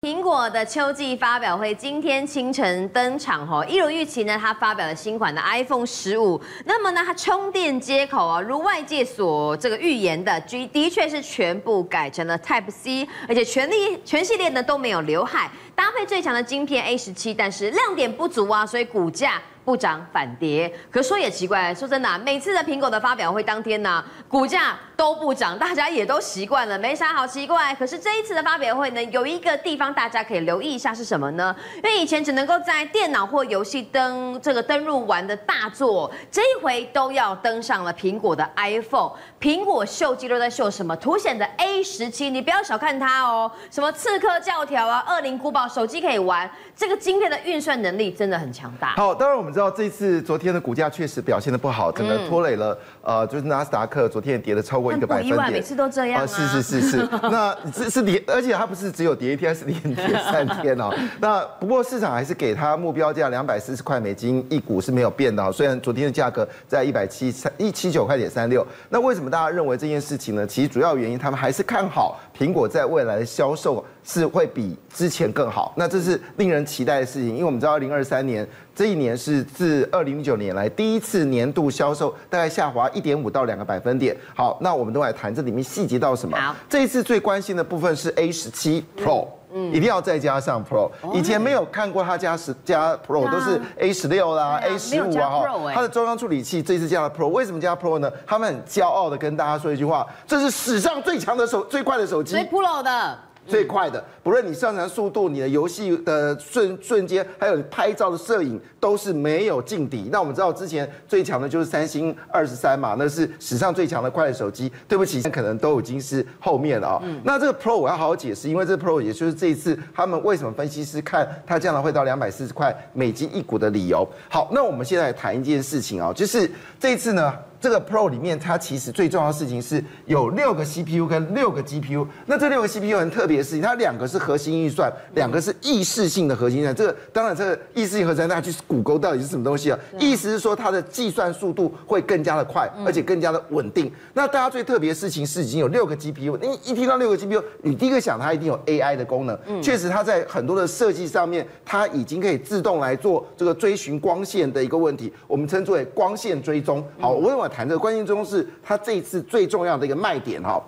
苹果的秋季发表会今天清晨登场，哦，一如预期呢，它发表了新款的 iPhone 十五。那么呢，它充电接口啊，如外界所这个预言的，的的确是全部改成了 Type C，而且全力全系列呢都没有刘海，搭配最强的晶片 A 十七，但是亮点不足啊，所以股价。不涨反跌，可说也奇怪，说真的、每次的苹果的发表会当天呢、股价都不涨，大家也都习惯了，没啥好奇怪。可是这一次的发表会呢，有一个地方大家可以留意一下是什么呢？因为以前只能够在电脑或游戏登这个登入玩的大作，这一回都要登上了苹果的 iPhone。苹果秀肌肉在秀什么？凸显的 A 十七，你不要小看它哦，什么刺客教条啊，恶灵古堡手机可以玩，这个晶片的运算能力真的很强大。好，当然我们。知道这一次昨天的股价确实表现的不好，整个拖累了，呃，就是纳斯达克昨天也跌了超过一个百分点。每次都这样啊？是是是是，那是是跌，而且它不是只有跌一天，是连跌三天哦。那不过市场还是给它目标价两百四十块美金一股是没有变的，虽然昨天的价格在一百七三一七九块点三六。那为什么大家认为这件事情呢？其实主要原因他们还是看好苹果在未来的销售是会比之前更好。那这是令人期待的事情，因为我们知道二零二三年。这一年是自二零一九年来第一次年度销售大概下滑一点五到两个百分点。好，那我们都来谈这里面细节到什么？好，这一次最关心的部分是 A 十七 Pro，嗯，一定要再加上 Pro。以前没有看过它加十加 Pro，都是 A 十六啦、A 十五啊哈。它的中央处理器这次加了 Pro，为什么加 Pro 呢？他们很骄傲的跟大家说一句话：这是史上最强的手、最快的手机。最 Pro 的。最快的，不论你上传速度、你的游戏的瞬瞬间，还有你拍照的摄影，都是没有劲敌。那我们知道之前最强的就是三星二十三嘛，那是史上最强的快的手机。对不起，可能都已经是后面了啊、喔。那这个 Pro 我要好好解释，因为这个 Pro 也就是这一次他们为什么分析师看它将来会到两百四十块美金一股的理由。好，那我们现在来谈一件事情啊、喔，就是这一次呢。这个 Pro 里面，它其实最重要的事情是有六个 CPU 跟六个 GPU。那这六个 CPU 很特别的事情，它两个是核心运算，两个是意识性的核心运算。这个当然，这个意识性核算大家去谷歌到底是什么东西啊？意思是说它的计算速度会更加的快，而且更加的稳定。那大家最特别的事情是，已经有六个 GPU。你一听到六个 GPU，你第一个想它一定有 AI 的功能。确实，它在很多的设计上面，它已经可以自动来做这个追寻光线的一个问题，我们称之为光线追踪。好，我问谈这关键中是它这一次最重要的一个卖点哈，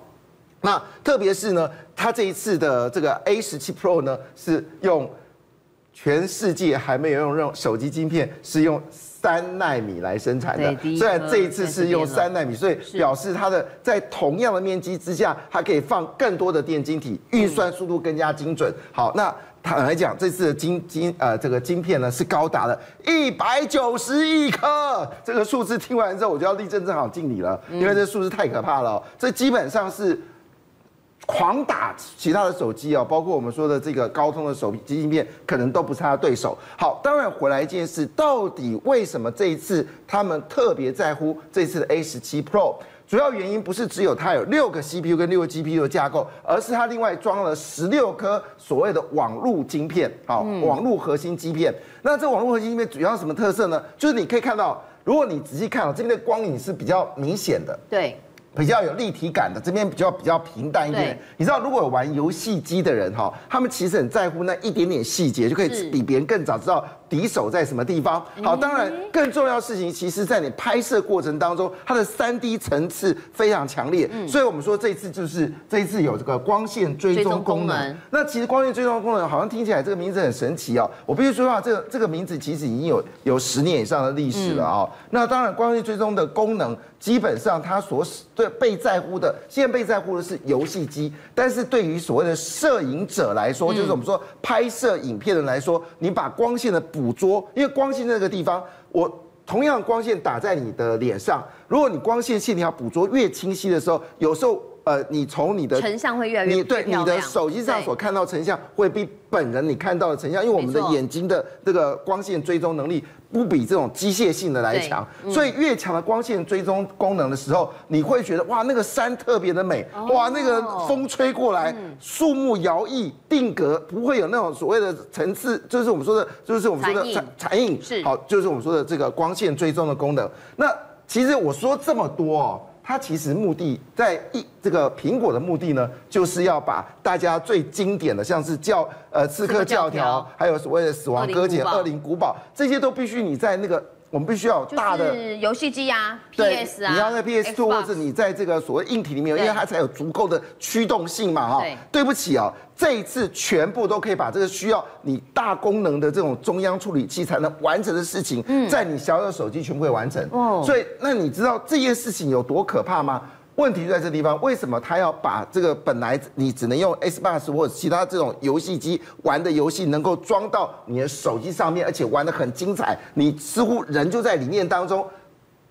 那特别是呢，它这一次的这个 A 十七 Pro 呢是用全世界还没有用用手机晶片，是用三纳米来生产的。虽然这一次是用三纳米，所以表示它的在同样的面积之下，它可以放更多的电晶体，运算速度更加精准。好，那。坦白讲，这次的晶晶呃这个晶片呢是高达了一百九十亿颗，这个数字听完之后，我就要立正正好敬礼了，因为这数字太可怕了。这基本上是狂打其他的手机哦，包括我们说的这个高通的手机芯片，可能都不是他的对手。好，当然回来一件事，到底为什么这一次他们特别在乎这次的 A 十七 Pro？主要原因不是只有它有六个 CPU 跟六个 GPU 的架构，而是它另外装了十六颗所谓的网路晶片，好，网路核心晶片。那这网路核心晶片主要什么特色呢？就是你可以看到，如果你仔细看啊，这边的光影是比较明显的，对。比较有立体感的，这边比较比较平淡一点。你知道，如果有玩游戏机的人哈，他们其实很在乎那一点点细节，就可以比别人更早知道敌手在什么地方。好，当然更重要的事情，其实在你拍摄过程当中，它的三 D 层次非常强烈。所以我们说这一次就是这一次有这个光线追踪功能。那其实光线追踪功能好像听起来这个名字很神奇哦。我必须说啊，这个这个名字其实已经有有十年以上的历史了啊。那当然，光线追踪的功能基本上他所对，被在乎的，现在被在乎的是游戏机，但是对于所谓的摄影者来说，就是我们说拍摄影片的人来说，你把光线的捕捉，因为光线那个地方，我同样光线打在你的脸上，如果你光线线条捕捉越清晰的时候，有时候呃，你从你的成像会越来越你对你的手机上所看到成像会比本人你看到的成像，因为我们的眼睛的这个光线追踪能力。不比这种机械性的来强，所以越强的光线追踪功能的时候，你会觉得哇，那个山特别的美，哇，那个风吹过来，树木摇曳定格，不会有那种所谓的层次，就是我们说的，就是我们说的残残影，好，就是我们说的这个光线追踪的功能。那其实我说这么多哦。它其实目的在一这个苹果的目的呢，就是要把大家最经典的，像是教呃刺客教条，还有所谓的死亡搁浅、恶灵古堡，这些都必须你在那个。我们必须要有大的游戏机啊，PS 啊，你要在 PS Two 或者你在这个所谓硬体里面，因为它才有足够的驱动性嘛，哈。对不起啊，这一次全部都可以把这个需要你大功能的这种中央处理器才能完成的事情，在你小小手机全部会完成。哦，所以那你知道这件事情有多可怕吗？问题就在这地方，为什么他要把这个本来你只能用 Xbox 或者其他这种游戏机玩的游戏，能够装到你的手机上面，而且玩的很精彩，你似乎人就在里面当中？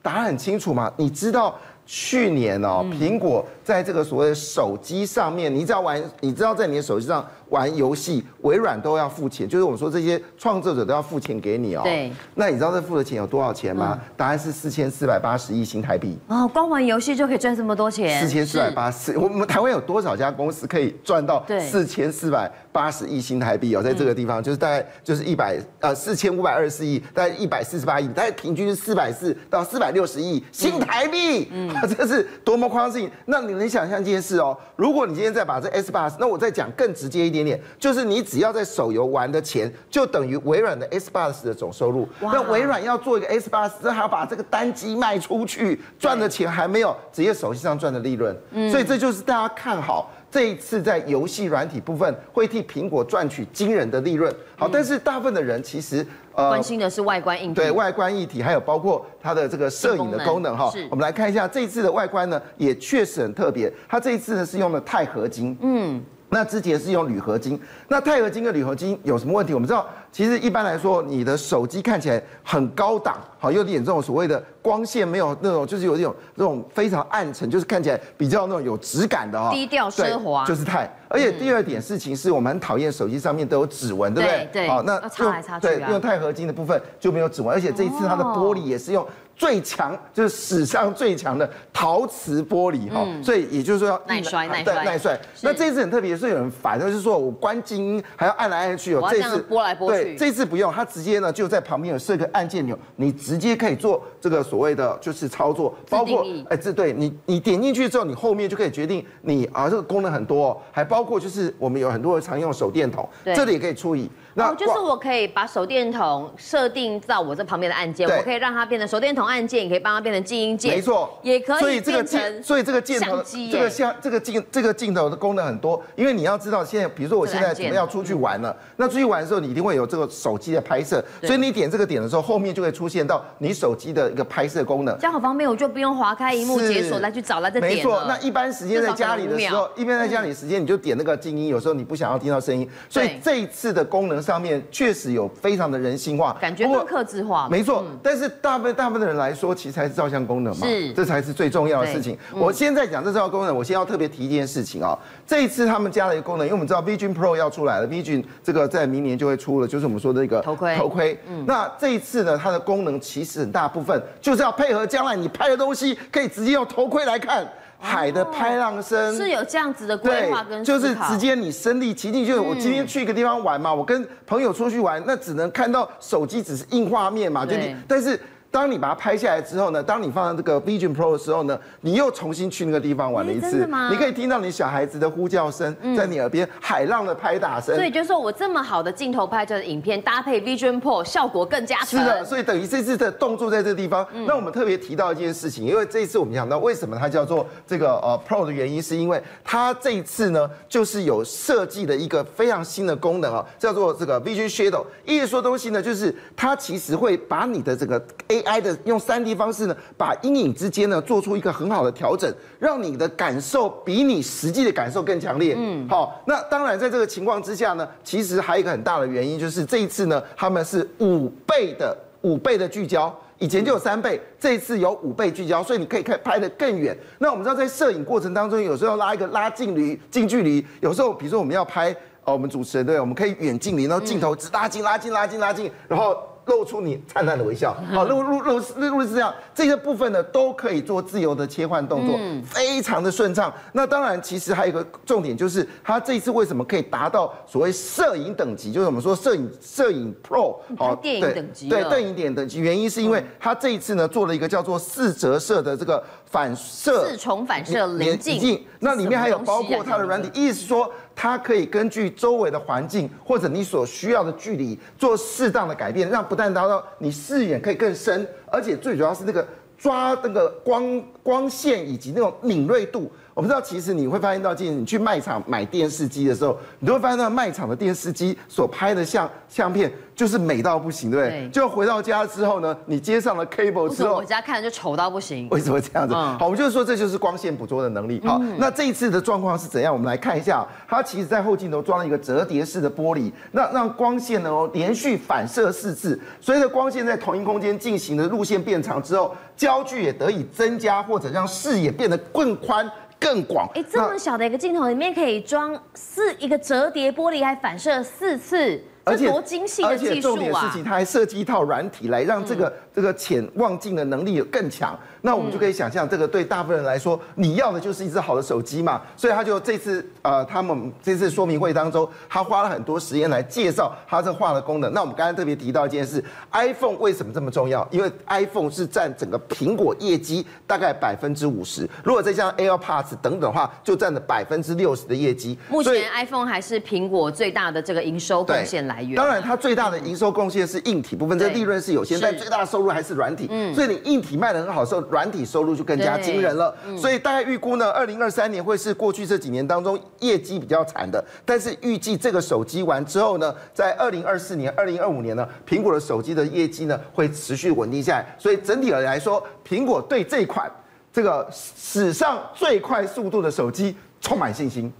答案很清楚嘛，你知道。去年哦，苹果在这个所谓的手机上面，你只要玩，你知道在你的手机上玩游戏，微软都要付钱，就是我们说这些创作者都要付钱给你哦。对。那你知道这付的钱有多少钱吗？答案是四千四百八十亿新台币。哦，光玩游戏就可以赚这么多钱？四千四百八十，我们台湾有多少家公司可以赚到四千四百八十亿新台币哦？在这个地方就是大概就是一百呃四千五百二十四亿，大概一百四十八亿，大概平均是四百四到四百六十亿新台币。嗯。这是多么夸张的事情！那你能想象这件事哦？如果你今天再把这 Xbox，那我再讲更直接一点点，就是你只要在手游玩的钱，就等于微软的 Xbox 的总收入。那微软要做一个 Xbox，还要把这个单机卖出去，赚的钱还没有职业手机上赚的利润。所以这就是大家看好。这一次在游戏软体部分会替苹果赚取惊人的利润，好，但是大部分的人其实呃关心的是外观硬体，对外观一体，还有包括它的这个摄影的功能哈。我们来看一下这一次的外观呢，也确实很特别，它这一次呢是用了钛合金，嗯。那之前是用铝合金，那钛合金跟铝合金有什么问题？我们知道，其实一般来说，你的手机看起来很高档，好，有点这种所谓的光线没有那种，就是有这种这种非常暗沉，就是看起来比较那种有质感的哦，低调奢华，就是钛。而且第二点事情是我们很讨厌手机上面都有指纹，对不对？对。好，那擦来擦去，对，用钛合金的部分就没有指纹，而且这一次它的玻璃也是用。最强就是史上最强的陶瓷玻璃哈，所以也就是说要耐摔耐摔耐摔。那这次很特别，是有人烦，就是说我关静音还要按来按去哦。这次拨来拨去。对，这次不用，它直接呢就在旁边有设个按键钮，你直接可以做这个所谓的就是操作，包括哎这对你你点进去之后，你后面就可以决定你啊这个功能很多，哦，还包括就是我们有很多人常用手电筒，这里也可以处理。那就是我可以把手电筒设定到我这旁边的按键，我可以让它变成手电筒按键，也可以帮它变成静音键，没错，也可以。所以这个镜，所以这个镜头，这个像这个镜，这个镜头的功能很多。因为你要知道，现在比如说我现在准备要出去玩了，那出去玩的时候，你一定会有这个手机的拍摄，所以你点这个点的时候，后面就会出现到你手机的一个拍摄功能，这样好方便，我就不用划开荧幕解锁来去找来这点。没错，那一般时间在家里的时候，一般在家里时间你就点那个静音，有时候你不想要听到声音，所以这一次的功能上面确实。有非常的人性化，感觉更克制化。没错，但是大部分大部分的人来说，其实才是照相功能嘛，是，这才是最重要的事情。我现在讲这照相功能，我先要特别提一件事情啊。这一次他们加了一个功能，因为我们知道 Vision Pro 要出来了，Vision 这个在明年就会出了，就是我们说的那个头盔。头盔。嗯那这一次呢，它的功能其实很大部分就是要配合将来你拍的东西，可以直接用头盔来看。海的拍浪声是有这样子的规划跟就是直接你身临其境，就是我今天去一个地方玩嘛，我跟朋友出去玩，那只能看到手机只是硬画面嘛，就你，但是。当你把它拍下来之后呢，当你放在这个 Vision Pro 的时候呢，你又重新去那个地方玩了一次，你可以听到你小孩子的呼叫声，在你耳边海浪的拍打声。所以就是说我这么好的镜头拍出来的影片，搭配 Vision Pro 效果更加成。是的，所以等于这次的动作在这个地方。那我们特别提到一件事情，因为这一次我们讲到为什么它叫做这个呃 Pro 的原因，是因为它这一次呢，就是有设计的一个非常新的功能啊，叫做这个 Vision Shadow。意思说东西呢，就是它其实会把你的这个 AI 的用三 D 方式呢，把阴影之间呢做出一个很好的调整，让你的感受比你实际的感受更强烈。嗯，好，那当然在这个情况之下呢，其实还有一个很大的原因，就是这一次呢，他们是五倍的五倍的聚焦，以前就有三倍，这一次有五倍聚焦，所以你可以看拍得更远。那我们知道在摄影过程当中，有时候要拉一个拉近离近距离，有时候比如说我们要拍哦，我们主持人对，我们可以远近离，然后镜头直拉近拉近拉近拉近，然后。露出你灿烂的微笑，好，露露露露露是这样，这些部分呢都可以做自由的切换动作，非常的顺畅。那当然，其实还有一个重点就是，它这一次为什么可以达到所谓摄影等级，就是我们说摄影摄影 Pro 好，电影等级，对，对，电影点等级，原因是因为它这一次呢做了一个叫做四折射的这个反射四重反射棱镜，那里面还有包括它的软体，意思说。它可以根据周围的环境或者你所需要的距离做适当的改变，让不但达到你视野可以更深，而且最主要是那个抓那个光光线以及那种敏锐度。我们知道，其实你会发现到，今天你去卖场买电视机的时候，你都会发现到卖场的电视机所拍的相相片。就是美到不行，对不对？对，就回到家之后呢，你接上了 cable 之后，我家看就丑到不行。为什么这样子？嗯、好，我们就是说这就是光线捕捉的能力。好，嗯、那这一次的状况是怎样？我们来看一下，它其实在后镜头装了一个折叠式的玻璃，那让光线呢连续反射四次，随着光线在同一空间进行的路线变长之后，焦距也得以增加，或者让视野变得更宽更广。哎，这么小的一个镜头里面可以装四一个折叠玻璃，还反射四次。而且多精细的技术啊！而且重点事情，它还设计一套软体来让这个这个潜望镜的能力有更强。那我们就可以想象，这个对大部分人来说，你要的就是一只好的手机嘛。所以他就这次呃，他们这次说明会当中，他花了很多时间来介绍他这画的功能。那我们刚才特别提到一件事，iPhone 为什么这么重要？因为 iPhone 是占整个苹果业绩大概百分之五十，如果再加上 AirPods 等等的话，就占了百分之六十的业绩。目前 iPhone 还是苹果最大的这个营收贡献来源。当然，它最大的营收贡献是硬体部分，这利润是有限，但最大的收入还是软体。嗯，所以你硬体卖的很好的时候，软体收入就更加惊人了。所以大概预估呢，二零二三年会是过去这几年当中业绩比较惨的。但是预计这个手机完之后呢，在二零二四年、二零二五年呢，苹果的手机的业绩呢会持续稳定下来。所以整体而来说，苹果对这款这个史上最快速度的手机充满信心。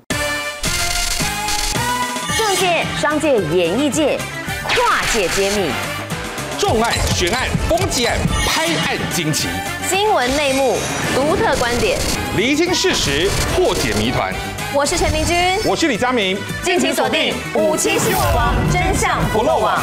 政界、商界、演艺界，跨界揭秘。重案、悬案、攻击案、拍案惊奇，新闻内幕、独特观点，厘清事实，破解谜团。我是陈明君，我是李佳明，敬请锁定《五七新闻网》，真相不漏网。